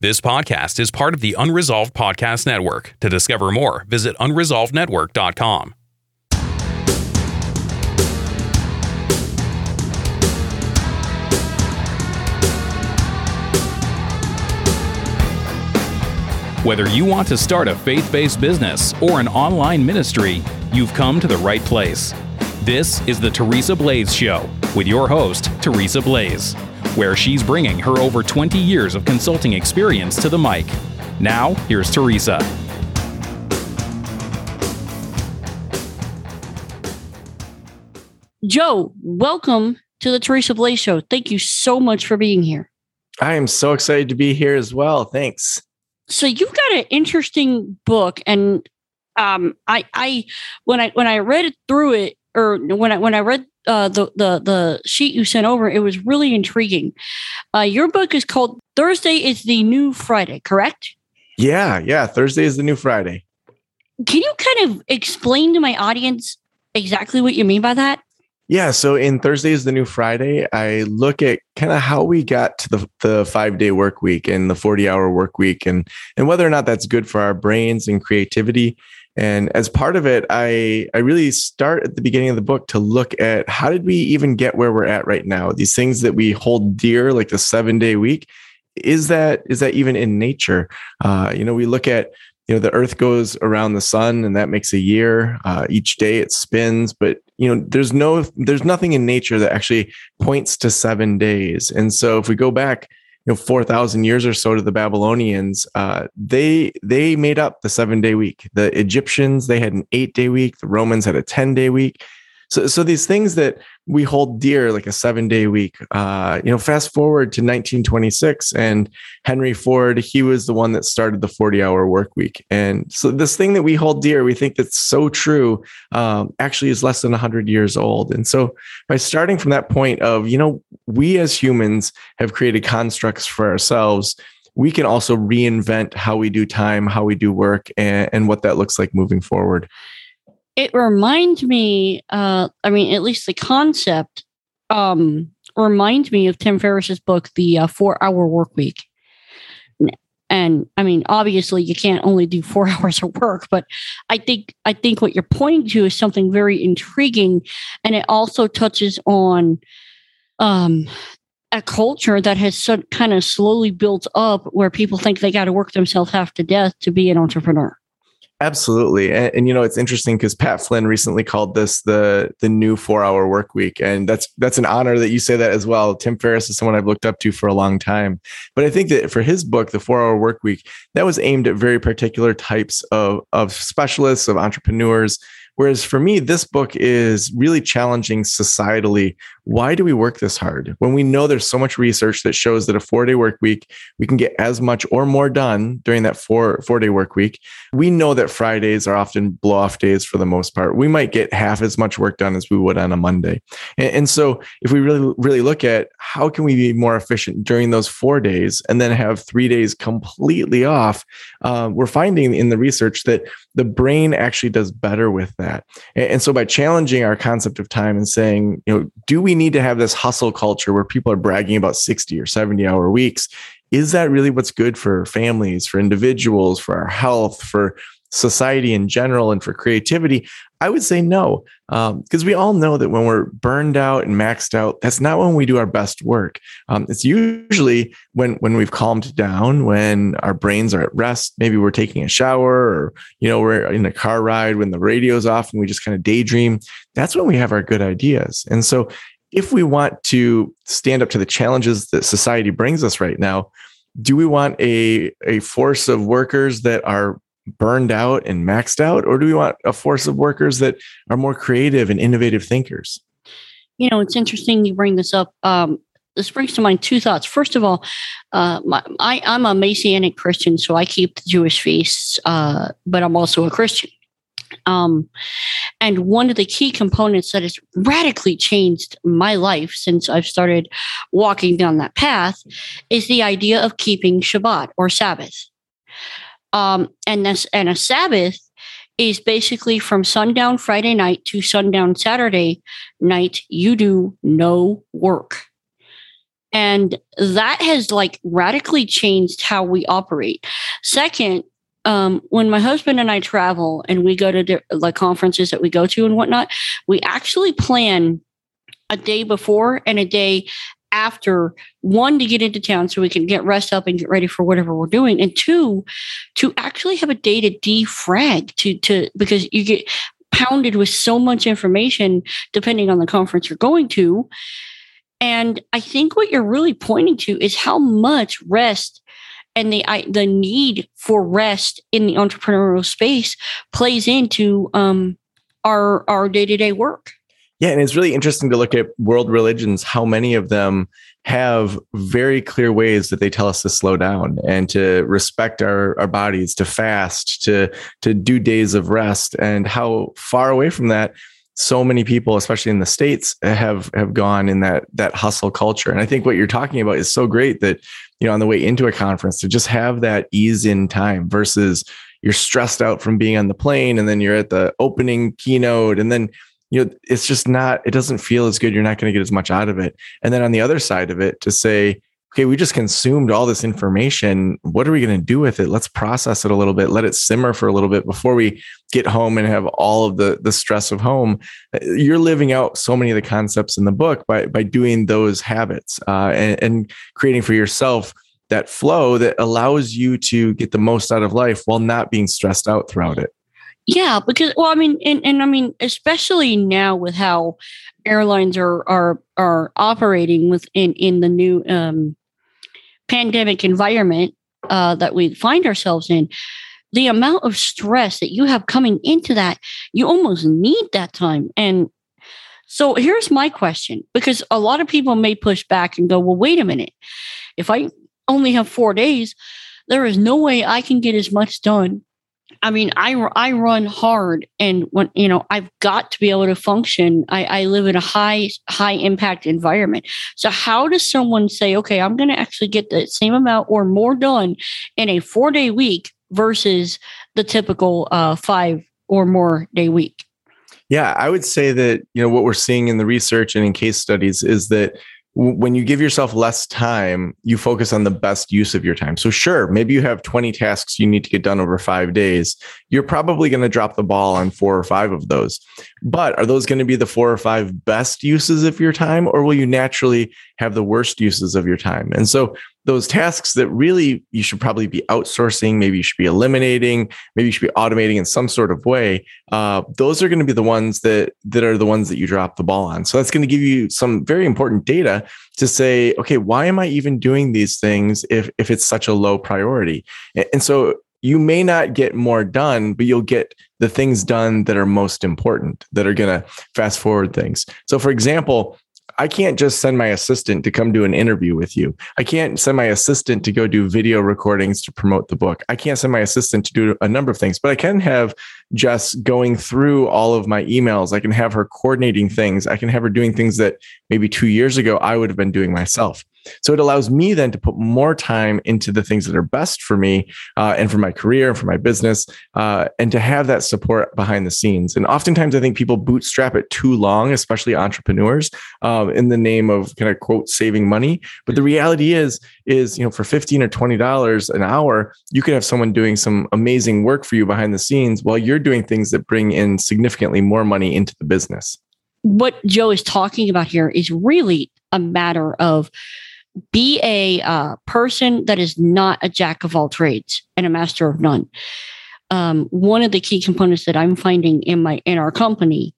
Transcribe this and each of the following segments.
This podcast is part of the Unresolved Podcast Network. To discover more, visit unresolvednetwork.com. Whether you want to start a faith based business or an online ministry, you've come to the right place. This is the Teresa Blaze Show with your host, Teresa Blaze, where she's bringing her over 20 years of consulting experience to the mic. Now, here's Teresa. Joe, welcome to the Teresa Blaze Show. Thank you so much for being here. I am so excited to be here as well. Thanks so you've got an interesting book and um i i when i when i read it through it or when i when i read uh, the the the sheet you sent over it was really intriguing uh, your book is called thursday is the new friday correct yeah yeah thursday is the new friday can you kind of explain to my audience exactly what you mean by that yeah. So in Thursday is the new Friday, I look at kind of how we got to the, the five day work week and the 40 hour work week and, and whether or not that's good for our brains and creativity. And as part of it, I, I really start at the beginning of the book to look at how did we even get where we're at right now? These things that we hold dear, like the seven day week, is that is that even in nature? Uh, you know, we look at you know the earth goes around the sun and that makes a year uh, each day it spins but you know there's no there's nothing in nature that actually points to seven days and so if we go back you know 4000 years or so to the babylonians uh, they they made up the seven day week. The egyptians they had an eight day week. The romans had a 10 day week so, so these things that we hold dear, like a seven day week, uh, you know, fast forward to 1926 and Henry Ford, he was the one that started the 40 hour work week. And so this thing that we hold dear, we think that's so true, um, actually is less than 100 years old. And so by starting from that point of, you know, we as humans have created constructs for ourselves we can also reinvent how we do time, how we do work, and, and, what that looks like moving forward it reminds me uh i mean at least the concept um reminds me of tim ferriss's book the uh, four hour work week. And i mean obviously you can't only do four hours of work but i think i think what you're pointing to is something very intriguing and it also touches on um a culture that has so, kind of slowly built up where people think they got to work themselves half to death to be an entrepreneur Absolutely, and, and, you know it's interesting because Pat Flynn recently called this the the new four hour work week, and that's that's an honor that you say that as well. Tim Ferriss is someone I've looked up to for a long time, but I think that for his book, the four hour work week, that was aimed at very particular types of of specialists of entrepreneurs Whereas for me, this book is really challenging societally. Why do we work this hard when we know there's so much research that shows that a four day work week, we can get as much or more done during that four, four day work week? We know that Fridays are often blow off days for the most part. We might get half as much work done as we would on a Monday. And, and so if we really, really look at how can we be more efficient during those four days and then have three days completely off, uh, we're finding in the research that the brain actually does better with that. And, so by challenging our concept of time and saying, you know, do we need to have this hustle culture where people are bragging about 60 or 70 hour weeks? Is that really what's good for families, for individuals, for our health, for society in general and for creativity? I would say no, because um, we all know that when we're burned out and maxed out, that's not when we do our best work. Um, it's usually when when we've calmed down, when our brains are at rest. Maybe we're taking a shower, or you know, we're in a car ride when the radio's off and we just kind of daydream. That's when we have our good ideas. And so, if we want to stand up to the challenges that society brings us right now, do we want a a force of workers that are burned out and maxed out? Or do we want a force of workers that are more creative and innovative thinkers? You know it's interesting you bring this up. Um, this brings to mind two thoughts. First of all uh, my, I, i'm a messianic christian so i keep the jewish feasts uh, but i'm also a christian um, and one of the key components that has radically changed my life since I've started walking down that path is the idea of keeping Shabbat or Sabbath. Um, and this and a Sabbath is basically from sundown Friday night to sundown Saturday night. You do no work. And that has like radically changed how we operate. Second, um, when my husband and I travel and we go to di- like conferences that we go to and whatnot, we actually plan a day before and a day after one to get into town so we can get rest up and get ready for whatever we're doing and two to actually have a day to defrag to to because you get pounded with so much information depending on the conference you're going to. And i think what you're really pointing to is how much rest and the I, the need for rest in the entrepreneurial space plays into um, our our day to day work. Yeah, and it's really interesting to look at world religions, how many of them have very clear ways that they tell us to slow down and to respect our, our bodies, to fast, to to do days of rest, and how far away from that so many people, especially in the states, have have gone in that that hustle culture. And I think what you're talking about is so great that you know on the way into a conference to just have that ease in time versus you're stressed out from being on the plane and then you're at the opening keynote and then you know it's just not it doesn't feel as good you're not going to get as much out of it and then on the other side of it to say okay we just consumed all this information. What are we going to do with it? Let's process it a little bit let it simmer for a little bit before we get home and have all of the the stress of home. You're living out so many of the concepts in the book by by doing those habits uh, and, and creating for yourself that flow that allows you to get the most out of life while not being stressed out throughout it. Yeah, because well, I mean, and, and I mean, especially now with how airlines are are are operating within in the new um, pandemic environment uh, that we find ourselves in, the amount of stress that you have coming into that, you almost need that time. And so here's my question, because a lot of people may push back and go, "Well, wait a minute, if I only have four days." There is no way I can get as much done I mean, I I run hard, and when you know, I've got to be able to function. I, I live in a high high impact environment. So, how does someone say, okay, I'm going to actually get the same amount or more done in a four day week versus the typical uh, five or more day week? Yeah, I would say that you know what we're seeing in the research and in case studies is that when you give yourself less time, you focus on the best use of your time. So, sure, maybe you have 20 tasks you need to get done over five days. You're probably going to drop the ball on four or five of those. But are those going to be the four or five best uses of your time, or will you naturally have the worst uses of your time? And so, those tasks that really you should probably be outsourcing, maybe you should be eliminating, maybe you should be automating in some sort of way. Uh, those are going to be the ones that that are the ones that you drop the ball on. So that's going to give you some very important data to say, okay, why am I even doing these things if if it's such a low priority? And so you may not get more done, but you'll get the things done that are most important, that are going to fast forward things. So, for example, I can't just send my assistant to come do an interview with you. I can't send my assistant to go do video recordings to promote the book. I can't send my assistant to do a number of things, but I can have Jess going through all of my emails. I can have her coordinating things. I can have her doing things that maybe two years ago I would have been doing myself. So it allows me then to put more time into the things that are best for me uh, and for my career and for my business, uh, and to have that support behind the scenes. And oftentimes, I think people bootstrap it too long, especially entrepreneurs, um, in the name of kind of quote saving money. But the reality is, is you know, for fifteen or twenty dollars an hour, you could have someone doing some amazing work for you behind the scenes while you're doing things that bring in significantly more money into the business. What Joe is talking about here is really a matter of be a uh, person that is not a jack of all trades and a master of none. Um, one of the key components that I'm finding in my in our company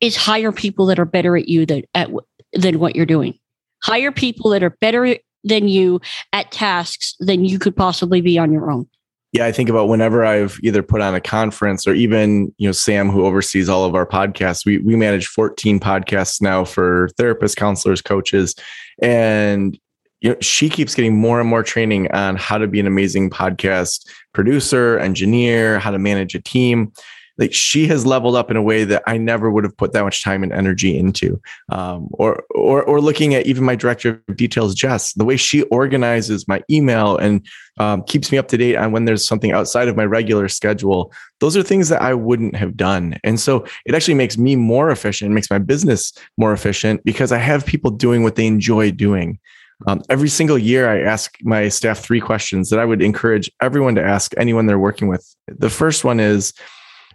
is hire people that are better at you that at than what you're doing. Hire people that are better than you at tasks than you could possibly be on your own. Yeah, I think about whenever I've either put on a conference or even, you know, Sam, who oversees all of our podcasts, we, we manage 14 podcasts now for therapists, counselors, coaches. And you know, she keeps getting more and more training on how to be an amazing podcast producer, engineer, how to manage a team. Like she has leveled up in a way that I never would have put that much time and energy into. Um, or, or, or looking at even my director of details, Jess, the way she organizes my email and um, keeps me up to date on when there's something outside of my regular schedule. Those are things that I wouldn't have done. And so it actually makes me more efficient, makes my business more efficient because I have people doing what they enjoy doing. Um, every single year, I ask my staff three questions that I would encourage everyone to ask anyone they're working with. The first one is,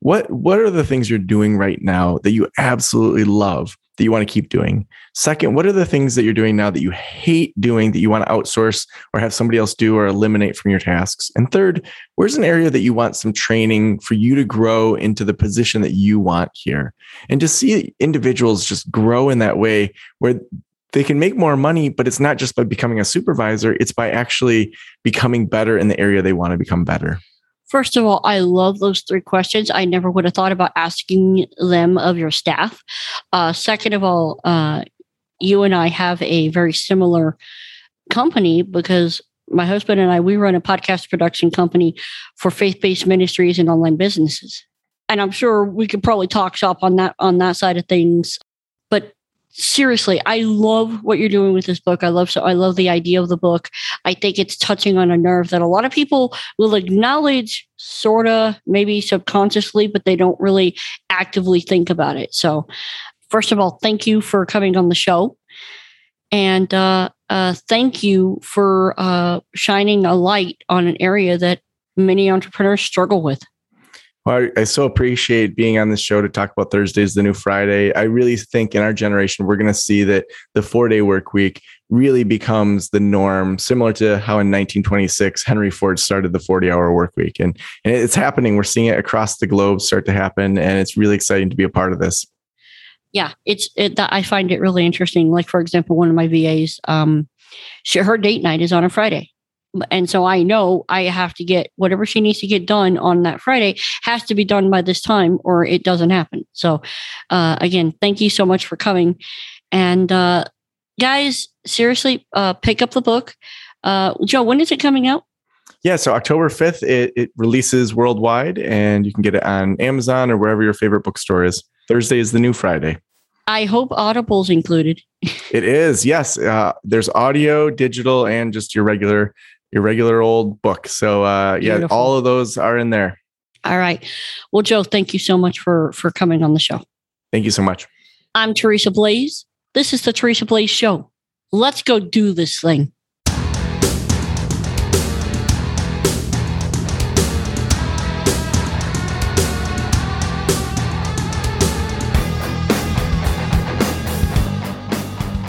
what what are the things you're doing right now that you absolutely love that you want to keep doing? Second, what are the things that you're doing now that you hate doing that you want to outsource or have somebody else do or eliminate from your tasks? And third, where's an area that you want some training for you to grow into the position that you want here? And to see individuals just grow in that way where they can make more money, but it's not just by becoming a supervisor, it's by actually becoming better in the area they want to become better. First of all, I love those three questions. I never would have thought about asking them of your staff. Uh, second of all, uh, you and I have a very similar company because my husband and I we run a podcast production company for faith-based ministries and online businesses. And I'm sure we could probably talk shop on that on that side of things. But seriously, I love what you're doing with this book. I love so I love the idea of the book. I think it's touching on a nerve that a lot of people will acknowledge sorta maybe subconsciously, but they don't really actively think about it. So first of all, thank you for coming on the show. And uh, uh, thank you for uh, shining a light on an area that many entrepreneurs struggle with. Well, I, I, so appreciate being on the show to talk about Thursdays, the new Friday. I really think in our generation, we're going to see that the four day work week really becomes the norm, similar to how in 1926 Henry Ford started the 40 hour work week. And, and it's happening. We're seeing it across the globe start to happen. And it's really exciting to be a part of this. Yeah, it's it, I find it really interesting. Like, for example, one of my VAs, um, she, her date night is on a Friday and so I know I have to get whatever she needs to get done on that Friday has to be done by this time or it doesn't happen. So, uh, again, thank you so much for coming. And uh, guys, seriously, uh, pick up the book. Uh, Joe, when is it coming out? Yeah, so October 5th, it, it releases worldwide and you can get it on Amazon or wherever your favorite bookstore is. Thursday is the new Friday. I hope Audible's included. it is, yes. Uh, there's audio, digital, and just your regular your regular old book. So uh, yeah, all of those are in there. All right. Well, Joe, thank you so much for for coming on the show. Thank you so much. I'm Teresa Blaze. This is the Teresa Blaze Show. Let's go do this thing.